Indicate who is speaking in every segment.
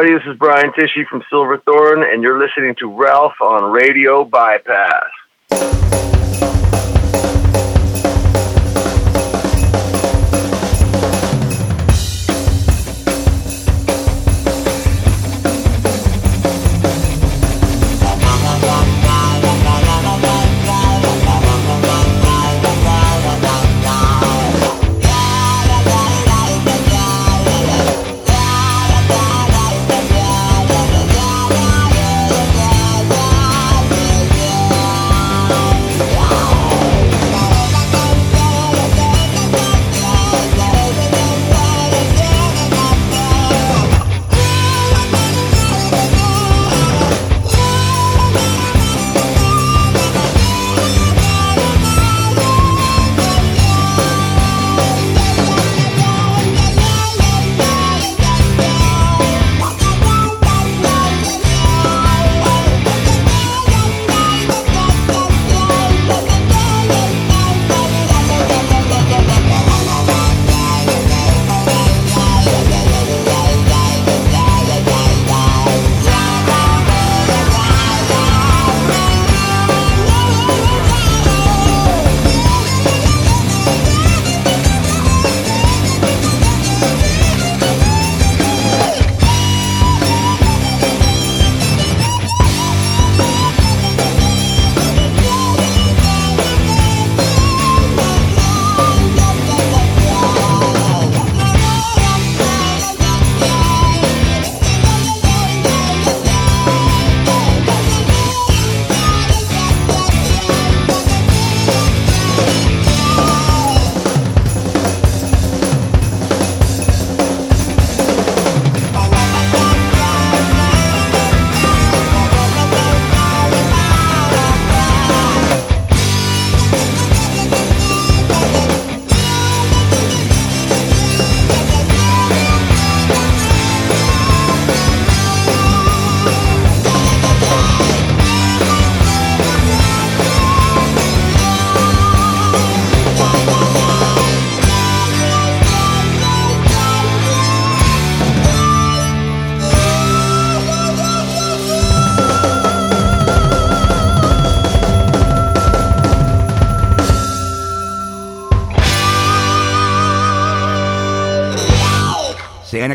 Speaker 1: everybody? This is Brian Tichy from Silverthorn, and you're listening to Ralph on Radio Bypass.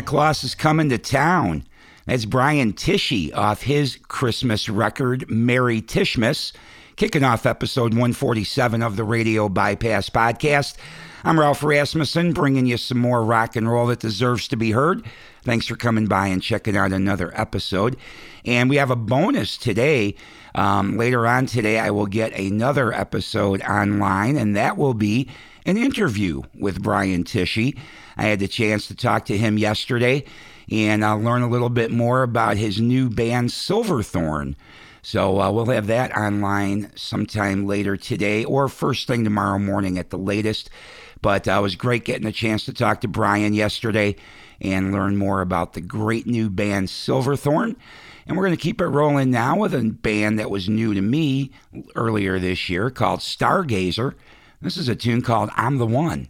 Speaker 2: Claus is coming to town. That's Brian Tichy off his Christmas record, Merry Tishmas, kicking off episode 147 of the Radio Bypass Podcast. I'm Ralph Rasmussen, bringing you some more rock and roll that deserves to be heard. Thanks for coming by and checking out another episode. And we have a bonus today. Um, later on today, I will get another episode online, and that will be an interview with Brian Tichy. I had the chance to talk to him yesterday, and I'll learn a little bit more about his new band, Silverthorn. So uh, we'll have that online sometime later today or first thing tomorrow morning at the latest. But uh, it was great getting a chance to talk to Brian yesterday and learn more about the great new band Silverthorn. And we're going to keep it rolling now with a band that was new to me earlier this year called Stargazer. This is a tune called I'm the One.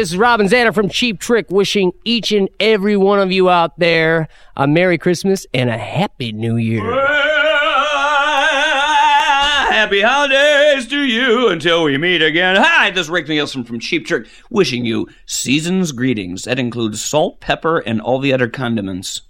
Speaker 3: This is Robin Zander from Cheap Trick, wishing each and every one of you out there a Merry Christmas and a Happy New Year.
Speaker 4: Happy holidays to you until we meet again. Hi, this is Rick Nielsen from Cheap Trick, wishing you season's greetings. That includes salt, pepper, and all the other condiments.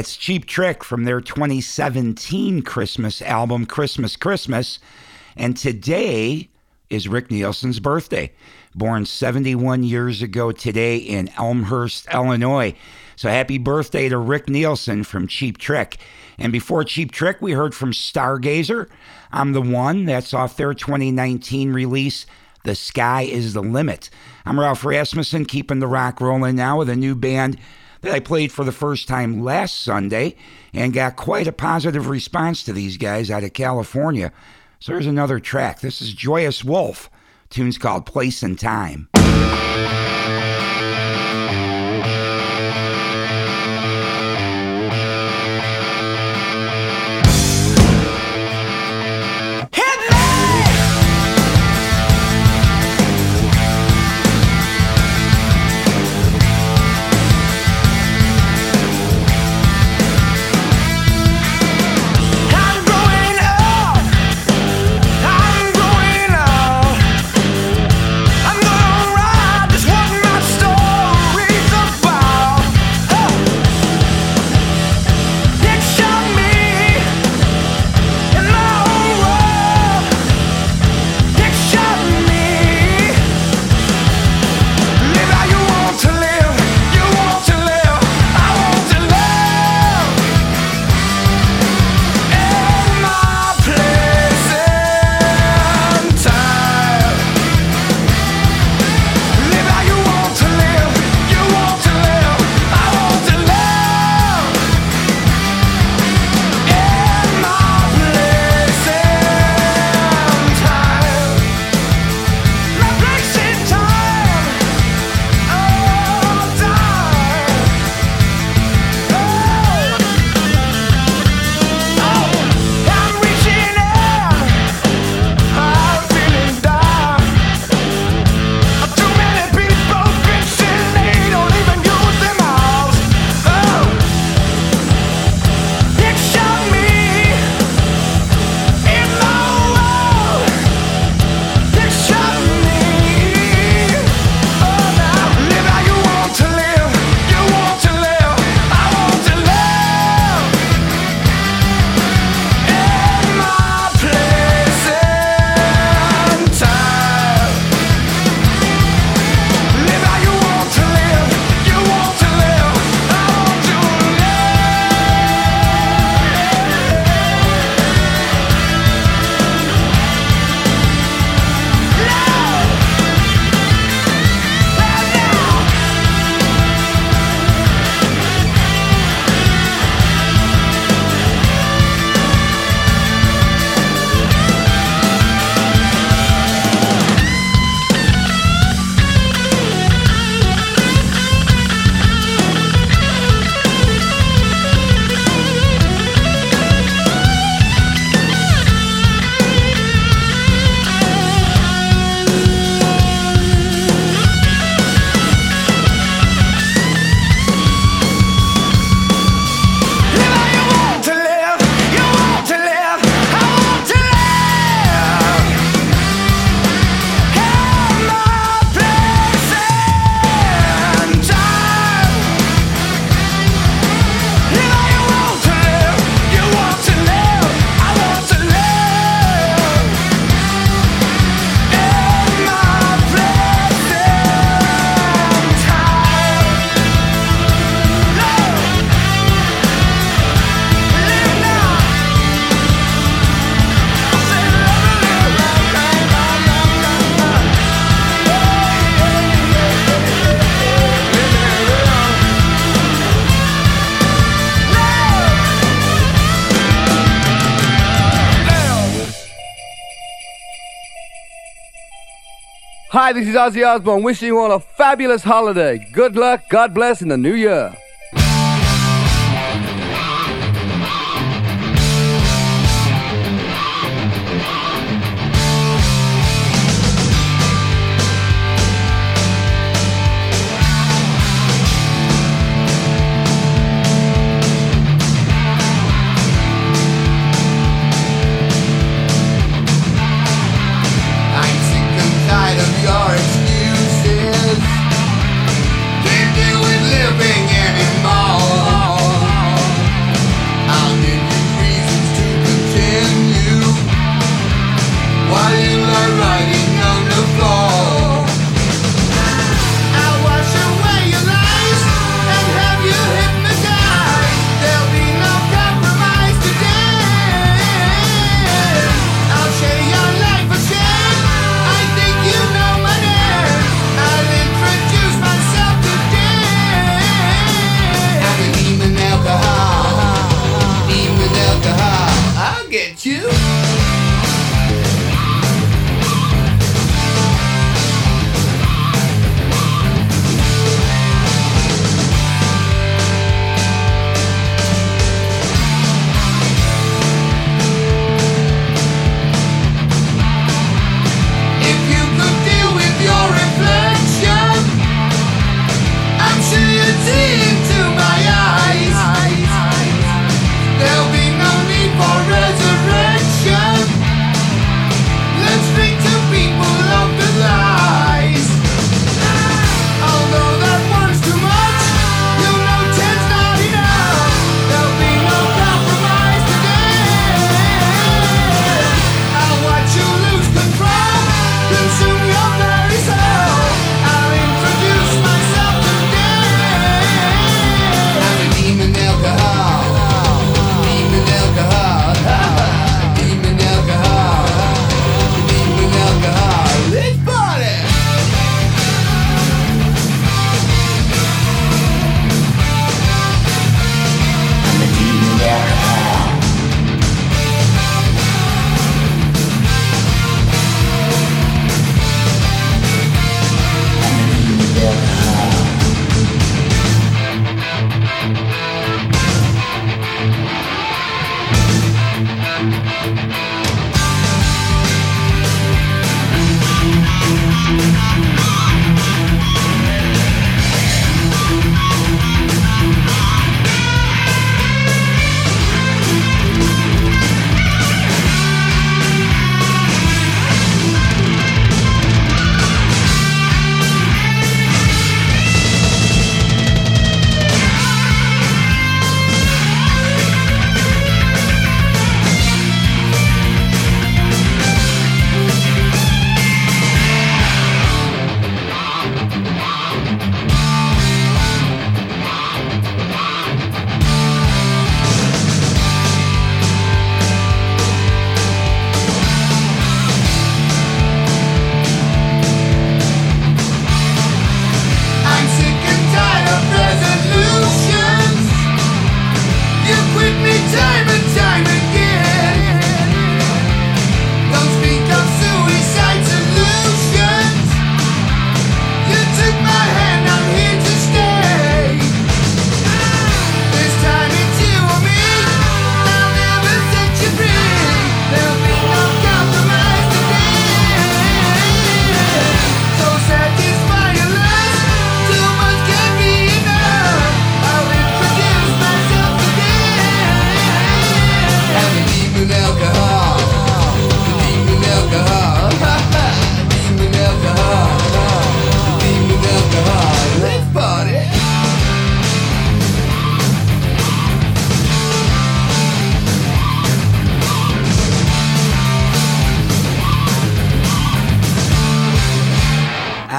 Speaker 2: That's Cheap Trick from their 2017 Christmas album, Christmas Christmas. And today is Rick Nielsen's birthday, born 71 years ago today in Elmhurst, Illinois. So happy birthday to Rick Nielsen from Cheap Trick. And before Cheap Trick, we heard from Stargazer. I'm the One. That's off their 2019 release, The Sky is the Limit. I'm Ralph Rasmussen, keeping the rock rolling now with a new band that I played for the first time last Sunday and got quite a positive response to these guys out of California. So here's another track. This is Joyous Wolf. tune's called Place in Time.
Speaker 5: Hi, this is Ozzy Osbourne wishing you all a fabulous holiday. Good luck, God bless in the new year.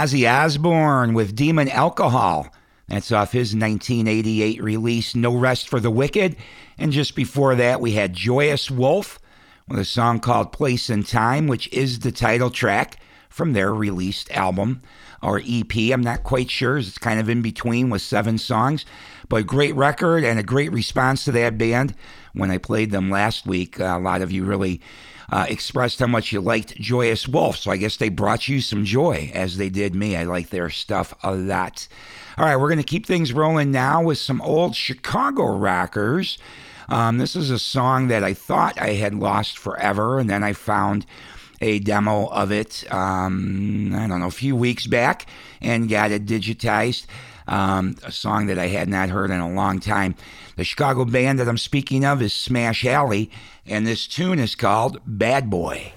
Speaker 2: Ozzy Osbourne with Demon Alcohol. That's off his 1988 release, No Rest for the Wicked. And just before that, we had Joyous Wolf with a song called Place in Time, which is the title track
Speaker 1: from their released album or EP. I'm not quite sure. It's kind of in between with seven songs, but great record and a great response to that band. When I played them last week, a lot of you really uh, expressed how much you liked Joyous Wolf. So I guess they brought you some joy as they did me. I like their stuff a lot. All right, we're going to keep things rolling now with some old Chicago rockers. Um, this is a song that I thought I had lost forever, and then I found a demo of it, um, I don't know, a few weeks back and got it digitized. Um, a song that I had not heard in a long time. The Chicago band that I'm speaking of is Smash Alley, and this tune is called Bad Boy.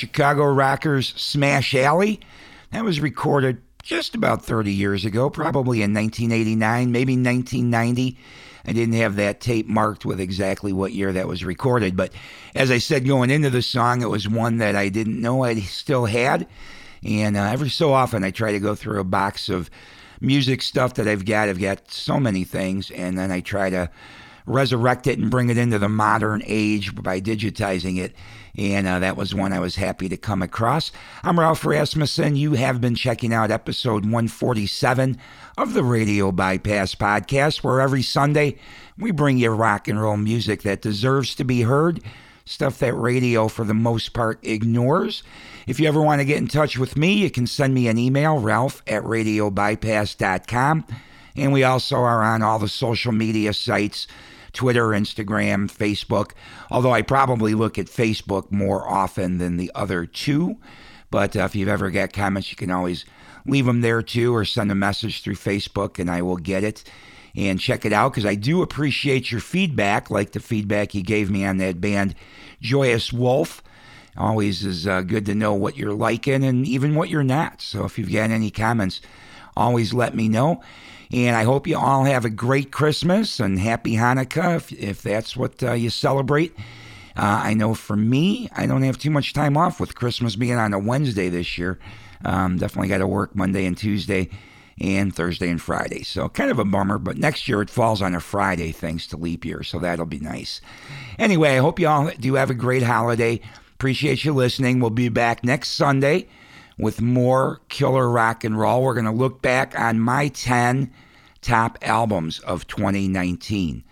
Speaker 1: Chicago Rockers Smash Alley. That was recorded
Speaker 2: just about 30 years ago, probably in 1989, maybe 1990. I didn't have that tape marked with exactly what year that was recorded, but as I said going into the song, it was one that I didn't know I still had. And uh, every so often, I try to go through a box of music stuff that I've got. I've got so many things, and then I try to resurrect it and bring it into the modern age by digitizing it. And uh, that was one I was happy to come across. I'm Ralph Rasmussen. You have been checking out episode 147 of the Radio Bypass Podcast, where every Sunday we bring you rock and roll music that deserves to be heard, stuff that radio, for the most part, ignores. If you ever want to get in touch with me, you can send me an email, ralph at radiobypass.com. And we also are on all the social media sites Twitter, Instagram, Facebook. Although I probably look at Facebook more often than the other two. But uh, if you've ever got comments, you can always leave them there too or send a message through Facebook and I will get it and check it out because I do appreciate your feedback, like the feedback you gave me on that band Joyous Wolf. Always is uh, good to know what you're liking and even what you're not. So if you've got any comments, always let me know. And I hope you all have a great Christmas and happy Hanukkah if, if that's what uh, you celebrate. Uh, I know for me, I don't have too much time off with Christmas being on a Wednesday this year. Um, definitely got to work Monday and Tuesday and Thursday and Friday. So kind of a bummer, but next year it falls on a Friday thanks to leap year. So that'll be nice. Anyway, I hope you all do have a great holiday. Appreciate you listening. We'll be back next Sunday with more killer rock and roll. We're going to look back on my 10 top albums of 2019.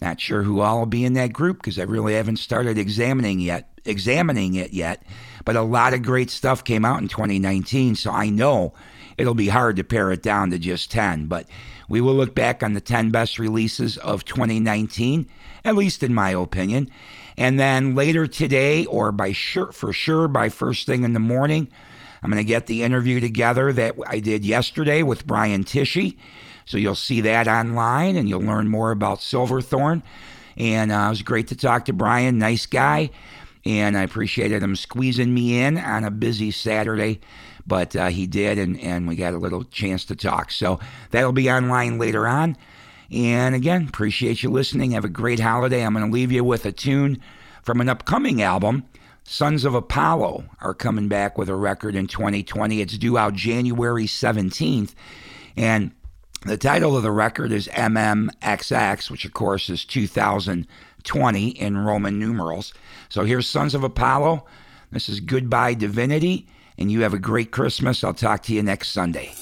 Speaker 2: Not sure who all will be in that group because I really haven't started examining yet, examining it yet. But a lot of great stuff came out in 2019, so I know it'll be hard to pare it down to just 10. But we will look back on the 10 best releases of 2019, at least in my opinion. And then later today, or by sure for sure by first thing in the morning, I'm going to get the interview together that I did yesterday with Brian Tichy. So you'll see that online and you'll learn more about Silverthorne. And uh, it was great to talk to Brian, nice guy. And I appreciated him squeezing me in on a busy Saturday. But uh, he did, and, and we got a little chance to talk. So that'll be online later on. And again, appreciate you listening. Have a great holiday. I'm going to leave you with a tune from an upcoming album. Sons of Apollo are coming back with a record in 2020. It's due out January 17th. And the title of the record is MMXX, which of course is 2020 in Roman numerals. So here's Sons of Apollo. This is Goodbye Divinity, and you have a great Christmas. I'll talk to you next Sunday.